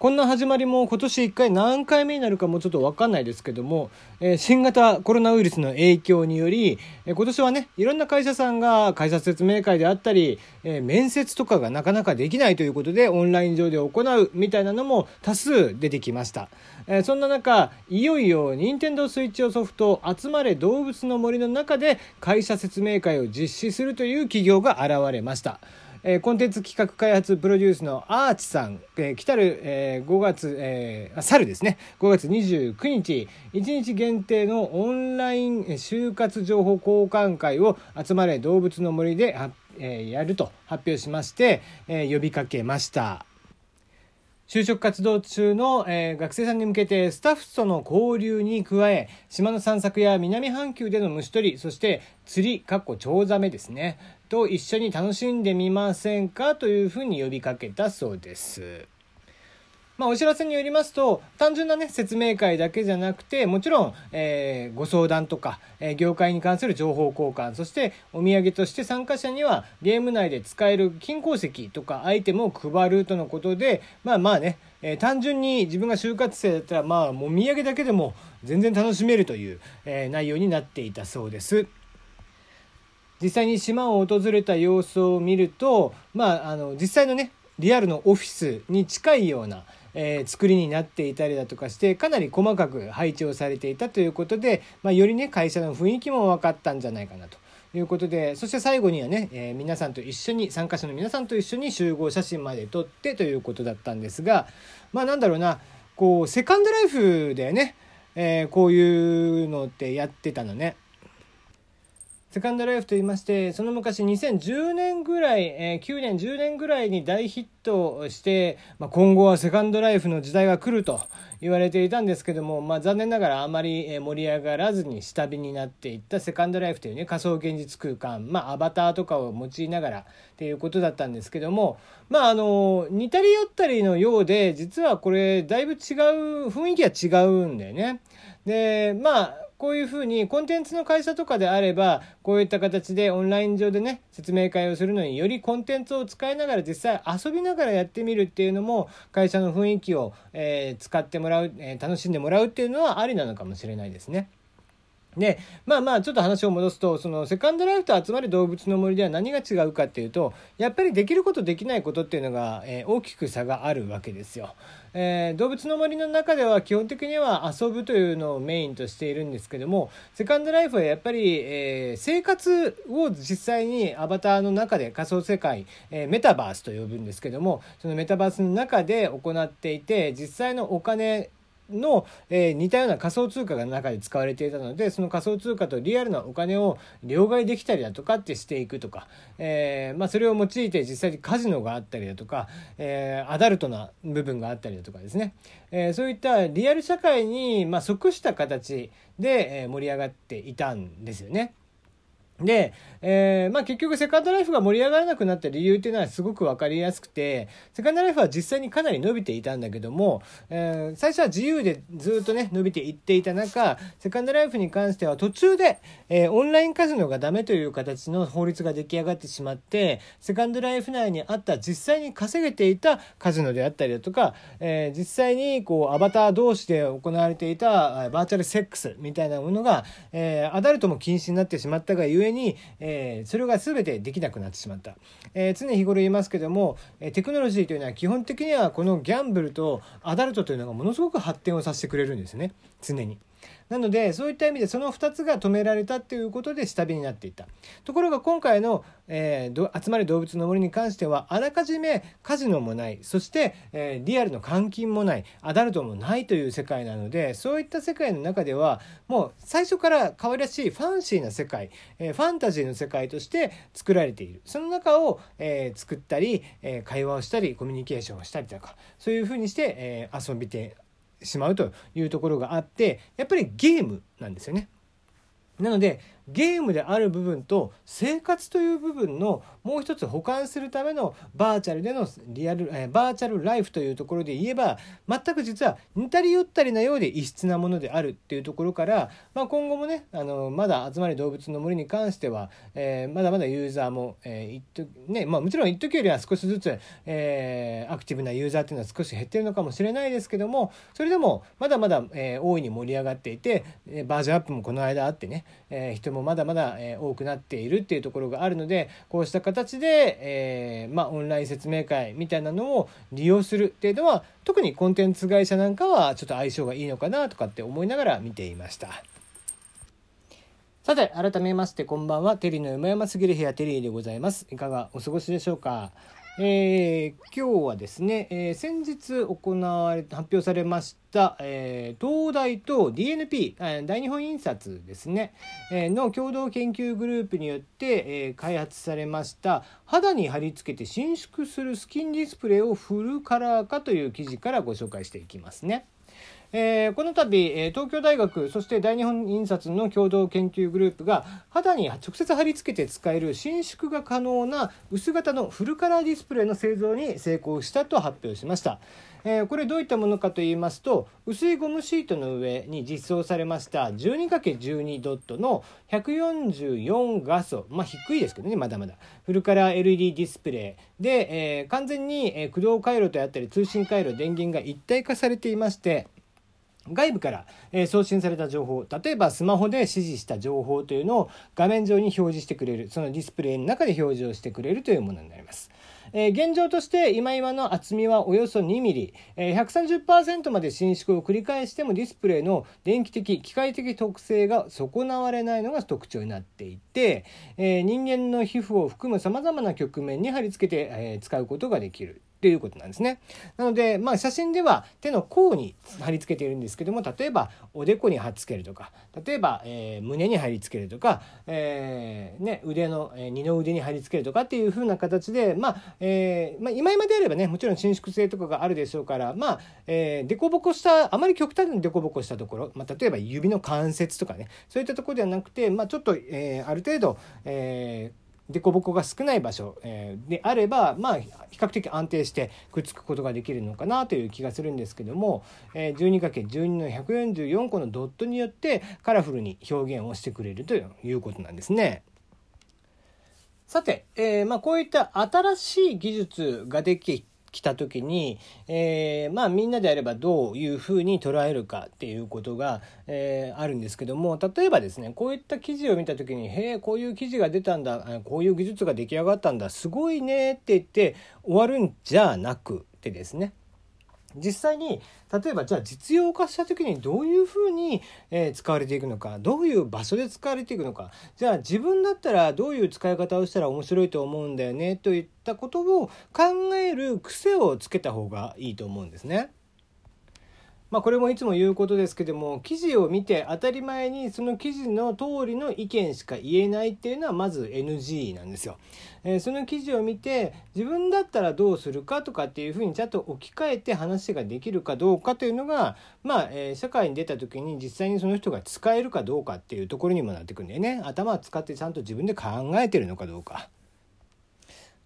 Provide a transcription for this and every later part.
こんな始まりも今年1回何回目になるかもちょっと分かんないですけども、え、新型コロナウイルスの影響により、え、今年はねいろんな会社さんが会社説明会であったり、え、面接とかがなかなかできないということでオンライン上で行うみたいなのも多数出てきました、えそんな中いよいよ任天堂スイッチ用ソフト「集まれ動物の森」の中で会社説明会を実施するという企業が現れました。えー、コンテンツ企画開発プロデュースのアーチさん、えー、来たる、えー、5月、えー、猿ですね5月29日1日限定のオンライン就活情報交換会を集まれ動物の森でえー、やると発表しまして、えー、呼びかけました。就職活動中の、えー、学生さんに向けてスタッフとの交流に加え島の散策や南半球での虫取りそして釣りかっこチョウザメですねと一緒に楽しんでみませんかというふうに呼びかけたそうです。まあ、お知らせによりますと単純な、ね、説明会だけじゃなくてもちろん、えー、ご相談とか、えー、業界に関する情報交換そしてお土産として参加者にはゲーム内で使える金鉱石とかアイテムを配るとのことでまあまあね、えー、単純に自分が就活生だったらまあもうお土産だけでも全然楽しめるという、え内容になっていたそうです。実際に島を訪れた様子を見ると、まあ、あの実際のねリアルのオフィスに近いような、えー、作りになっていたりだとかしてかなり細かく配置をされていたということで、まあ、よりね会社の雰囲気も分かったんじゃないかなということでそして最後にはね、えー、皆さんと一緒に参加者の皆さんと一緒に集合写真まで撮ってということだったんですがまあなんだろうなこうセカンドライフでね、えー、こういうのってやってたのね。セカンドライフと言いましてその昔2010年ぐらい、えー、9年10年ぐらいに大ヒットして、まあ、今後はセカンドライフの時代が来ると言われていたんですけども、まあ、残念ながらあまり盛り上がらずに下火になっていったセカンドライフというね仮想現実空間、まあ、アバターとかを用いながらっていうことだったんですけどもまああの似たり寄ったりのようで実はこれだいぶ違う雰囲気は違うんだよね。でまあこういうふうにコンテンツの会社とかであればこういった形でオンライン上でね説明会をするのによりコンテンツを使いながら実際遊びながらやってみるっていうのも会社の雰囲気を、えー、使ってもらう、えー、楽しんでもらうっていうのはありなのかもしれないですね。でまあまあちょっと話を戻すとそのセカンドライフと集まる動物の森では何が違うかっていうとやっぱりできることできないことっていうのが、えー、大きく差があるわけですよ。えー、動物の森の中では基本的には遊ぶというのをメインとしているんですけどもセカンドライフはやっぱり、えー、生活を実際にアバターの中で仮想世界、え、メタバースと呼ぶんですけどもそのメタバースの中で行っていて実際のお金の、え、似たような仮想通貨が中で使われていたのでその仮想通貨とリアルなお金を両替できたりだとかってしていくとか、え、ま、それを用いて実際にカジノがあったりだとか、え、アダルトな部分があったりだとかですね、えそういったリアル社会に、ま、即した形で盛り上がっていたんですよね。で、えー、まあ結局セカンドライフが盛り上がらなくなった理由っていうのはすごく分かりやすくて、セカンドライフは実際にかなり伸びていたんだけども、えー、最初は自由でずっとね、伸びていっていた中、セカンドライフに関しては途中で、えー、オンラインカジノがダメという形の法律が出来上がってしまって、セカンドライフ内にあった実際に稼げていたカジノであったりだとか、えー、実際にこうアバター同士で行われていたバーチャルセックスみたいなものが、えー、アダルトも禁止になってしまったがゆえに、えー、それが全てできなくなってしまった、えー、常日頃言いますけども、えテクノロジーというのは基本的にはこのギャンブルとアダルトというのがものすごく発展をさせてくれるんですね常に。なのでそういった意味でその2つが止められたっていうことで下火になっていた。ところが今回の、えー、集まり動物の森に関してはあらかじめカジノもない。そして、えー、リアルの監禁もない。アダルトもないという世界なのでそういった世界の中ではもう最初から可愛らしいファンシーな世界、えー、ファンタジーの世界として作られている。その中を、えー、作ったり、えー、会話をしたりコミュニケーションをしたりとかそういうふうにして、えー、遊びてしまうというところがあってやっぱりゲームなんですよね。なのでゲームである部分と生活という部分のもう一つ補完するためのバーチャルでのリアル、え、バーチャルライフというところで言えば全く実は似たり寄ったりなようで異質なものであるっていうところから、まあ、今後もねあのまだ集まり動物の森に関しては、えー、まだまだユーザーも、えーねまあ、もちろん一時よりは少しずつ、えー、アクティブなユーザーっていうのは少し減ってるのかもしれないですけどもそれでもまだまだ、えー、大いに盛り上がっていてバージョンアップもこの間あってね、えー、人もまだまだ、えー、多くなっているっていうところがあるのでこうした形で、えーまあ、オンライン説明会みたいなのを利用するっていうのは特にコンテンツ会社なんかはちょっと相性がいいのかなとかって思いながら見ていました。さて改めましてこんばんは。テリーの山々すぎる部屋テリーでございます。いかがお過ごしでしょうか？えー、今日はですね、えー、先日行われ発表されました、えー、東大と DNP、え、大日本印刷ですね、えー、の共同研究グループによって、えー、開発されました肌に貼り付けて伸縮するスキンディスプレイをフルカラー化という記事からご紹介していきますね。えー、この度、えー、東京大学そして大日本印刷の共同研究グループが肌に直接貼り付けて使える伸縮が可能な薄型のフルカラーディスプレイの製造に成功したと発表しました。えー、これどういったものかと言いますと薄いゴムシートの上に実装されました 12×12 ドットの144画素まあ低いですけどねまだまだ。フルカラー LED ディスプレイ。で、えー、完全に、駆動回路とあったり通信回路電源が一体化されていまして外部から、送信された情報例えばスマホで指示した情報というのを画面上に表示してくれるそのディスプレイの中で表示をしてくれるというものになります。え、現状として今今の厚みはおよそ 2mm、え130%まで伸縮を繰り返してもディスプレイの電気的機械的特性が損なわれないのが特徴になっていて、え、人間の皮膚を含むさまざまな局面に貼り付けて、え、使うことができるっていうことなんですね。なので、まあ、写真では手の甲に貼り付けているんですけども例えばおでこに貼っつけるとか例えば、えー、胸に貼り付けるとか、えーね、腕の、えー、二の腕に貼り付けるとかっていう風な形で、まあえーまあ、今今であればねもちろん伸縮性とかがあるでしょうからまあ、えー、凸凹したあまり極端に凸凹したところ、まあ、例えば指の関節とかねそういったところではなくて、まあ、ちょっと、えー、ある程度、えー凸凹が少ない場所、えー、であれば、まあ、比較的安定してくっつくことができるのかなという気がするんですけども、えー、12×12 の144個のドットによってカラフルに表現をしてくれるということなんですね。さて、えーまあ、こういった新しい技術ができ来た時に、えー、まあみんなであればどういうふうに捉えるかっていうことが、えー、あるんですけども例えばですねこういった記事を見た時に「へえこういう記事が出たんだこういう技術が出来上がったんだすごいね」って言って終わるんじゃなくてですね実際に例えばじゃあ実用化した時にどういうふうに、え使われていくのかどういう場所で使われていくのかじゃあ自分だったらどういう使い方をしたら面白いと思うんだよねといったことを考える癖をつけた方がいいと思うんですね。まあ、これもいつも言うことですけども記事を見て当たり前にその記事の通りの意見しか言えないっていうのはまず NG なんですよ。えー、その記事を見て自分だったらどうするかとかっていうふうにちゃんと置き換えて話ができるかどうかというのがまあ、えー、社会に出た時に実際にその人が使えるかどうかっていうところにもなってくるんだよね。頭を使ってちゃんと自分で考えてるのかどうか。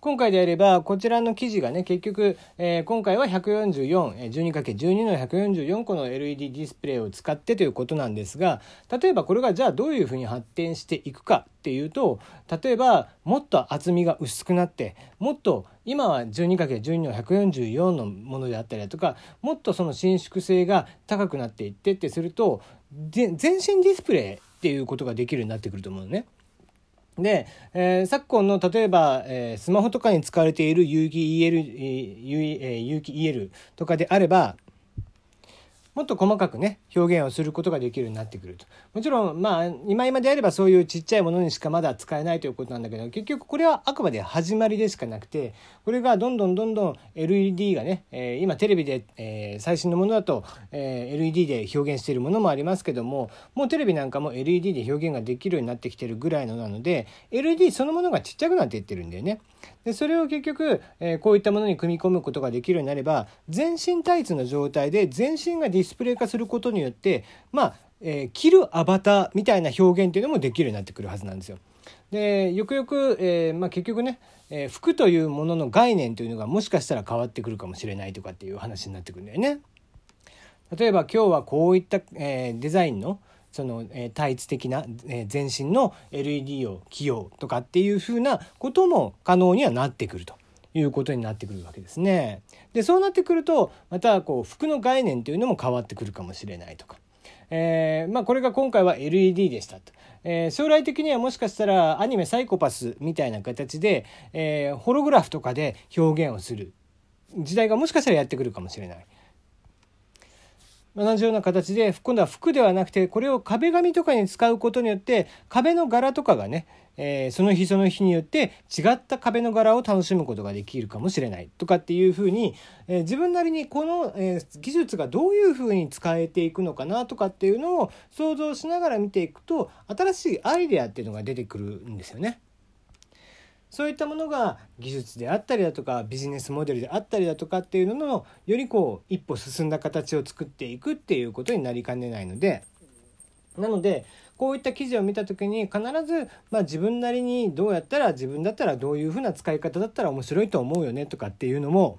今回であればこちらの記事がね結局、えー、今回は 14412×12 の144個の LED ディスプレイを使ってということなんですが例えばこれがじゃあどういうふうに発展していくかっていうと例えばもっと厚みが薄くなってもっと今は 12×12 の144のものであったりだとかもっとその伸縮性が高くなっていってってすると全身ディスプレイっていうことができるようになってくると思うのね。で、えー、昨今の例えば、えー、スマホとかに使われている有機 EL, 有機 EL とかであればもっと細かくね表現をすることができるようになってくるともちろんまあ今今であればそういうちっちゃいものにしかまだ使えないということなんだけど結局これはあくまで始まりでしかなくてこれがどんどんどんどん LED がね、えー、今テレビで、えー、最新のものだと、えー、LED で表現しているものもありますけどももうテレビなんかも LED で表現ができるようになってきてるぐらいのなので LED そのものがちっちゃくなっていってるんだよね。でそれを結局、え、こういったものに組み込むことができるようになれば全身タイツの状態で全身がディススプレイ化することによってまあえー、着るアバターみたいな表現っていうのもできるようになってくるはずなんですよ。でよくよく、えーまあ、結局ね、えー、服というものの概念というのがもしかしたら変わってくるかもしれないとかっていう話になってくるんだよね。例えば今日はこういった、えー、デザインのその、えー、タイツ的な、えー、全身の LED を起用とかっていうふうなことも可能にはなってくると。いうことになってくるわけですね。でそうなってくるとまたこう服の概念というのも変わってくるかもしれないとか。えーまあ、これが今回は LED でしたと。えー、将来的にはもしかしたらアニメ「サイコパス」みたいな形で、えー、ホログラフとかで表現をする時代がもしかしたらやってくるかもしれない。同じような形で今度は服ではなくてこれを壁紙とかに使うことによって壁の柄とかがね、えー、その日その日によって違った壁の柄を楽しむことができるかもしれないとかっていうふうに、えー、自分なりにこの、えー、技術がどういうふうに使えていくのかなとかっていうのを想像しながら見ていくと新しいアイデアっていうのが出てくるんですよね。そういったものが技術であったりだとかビジネスモデルであったりだとかっていうののよりこう一歩進んだ形を作っていくっていうことになりかねないのでなのでこういった記事を見た時に必ず、まあ、自分なりにどうやったら自分だったらどういうふうな使い方だったら面白いと思うよねとかっていうのも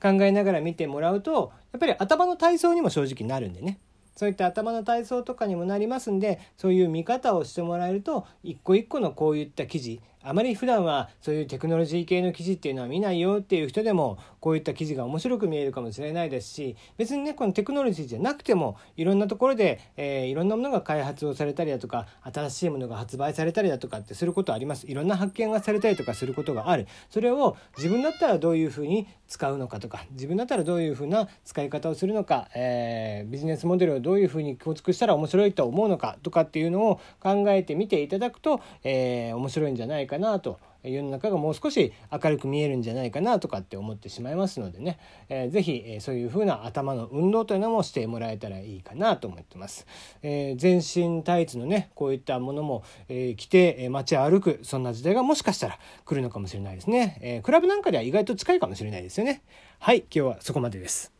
考えながら見てもらうとやっぱり頭の体操にも正直なるんでね。そういった頭の体操とかにもなりますんでそういう見方をしてもらえると一個一個のこういった記事あまり普段はそういうテクノロジー系の記事っていうのは見ないよっていう人でもこういった記事が面白く見えるかもしれないですし別にねこのテクノロジーじゃなくてもいろんなところで、えー、いろんなものが開発をされたりだとか新しいものが発売されたりだとかってすることあります。いろんな発見がされたりとかすることがある。それを自分だったらどういうふうに使うのかとか自分だったらどういうふうな使い方をするのか、えー、ビジネスモデルをどういうふうに構築したら面白いと思うのかとかっていうのを考えてみていただくと、えー、面白いんじゃないかなと世の中がもう少し明るく見えるんじゃないかなとかって思ってしまいますのでね、えー、ぜひ、えー、そういう風な頭の運動というのもしてもらえたらいいかなと思ってます。えー、全身タイツのねこういったものも、えー、着て、え街歩くそんな時代がもしかしたら来るのかもしれないですね、えー、クラブなんかでは意外と近いかもしれないですよね。はい今日はそこまでです。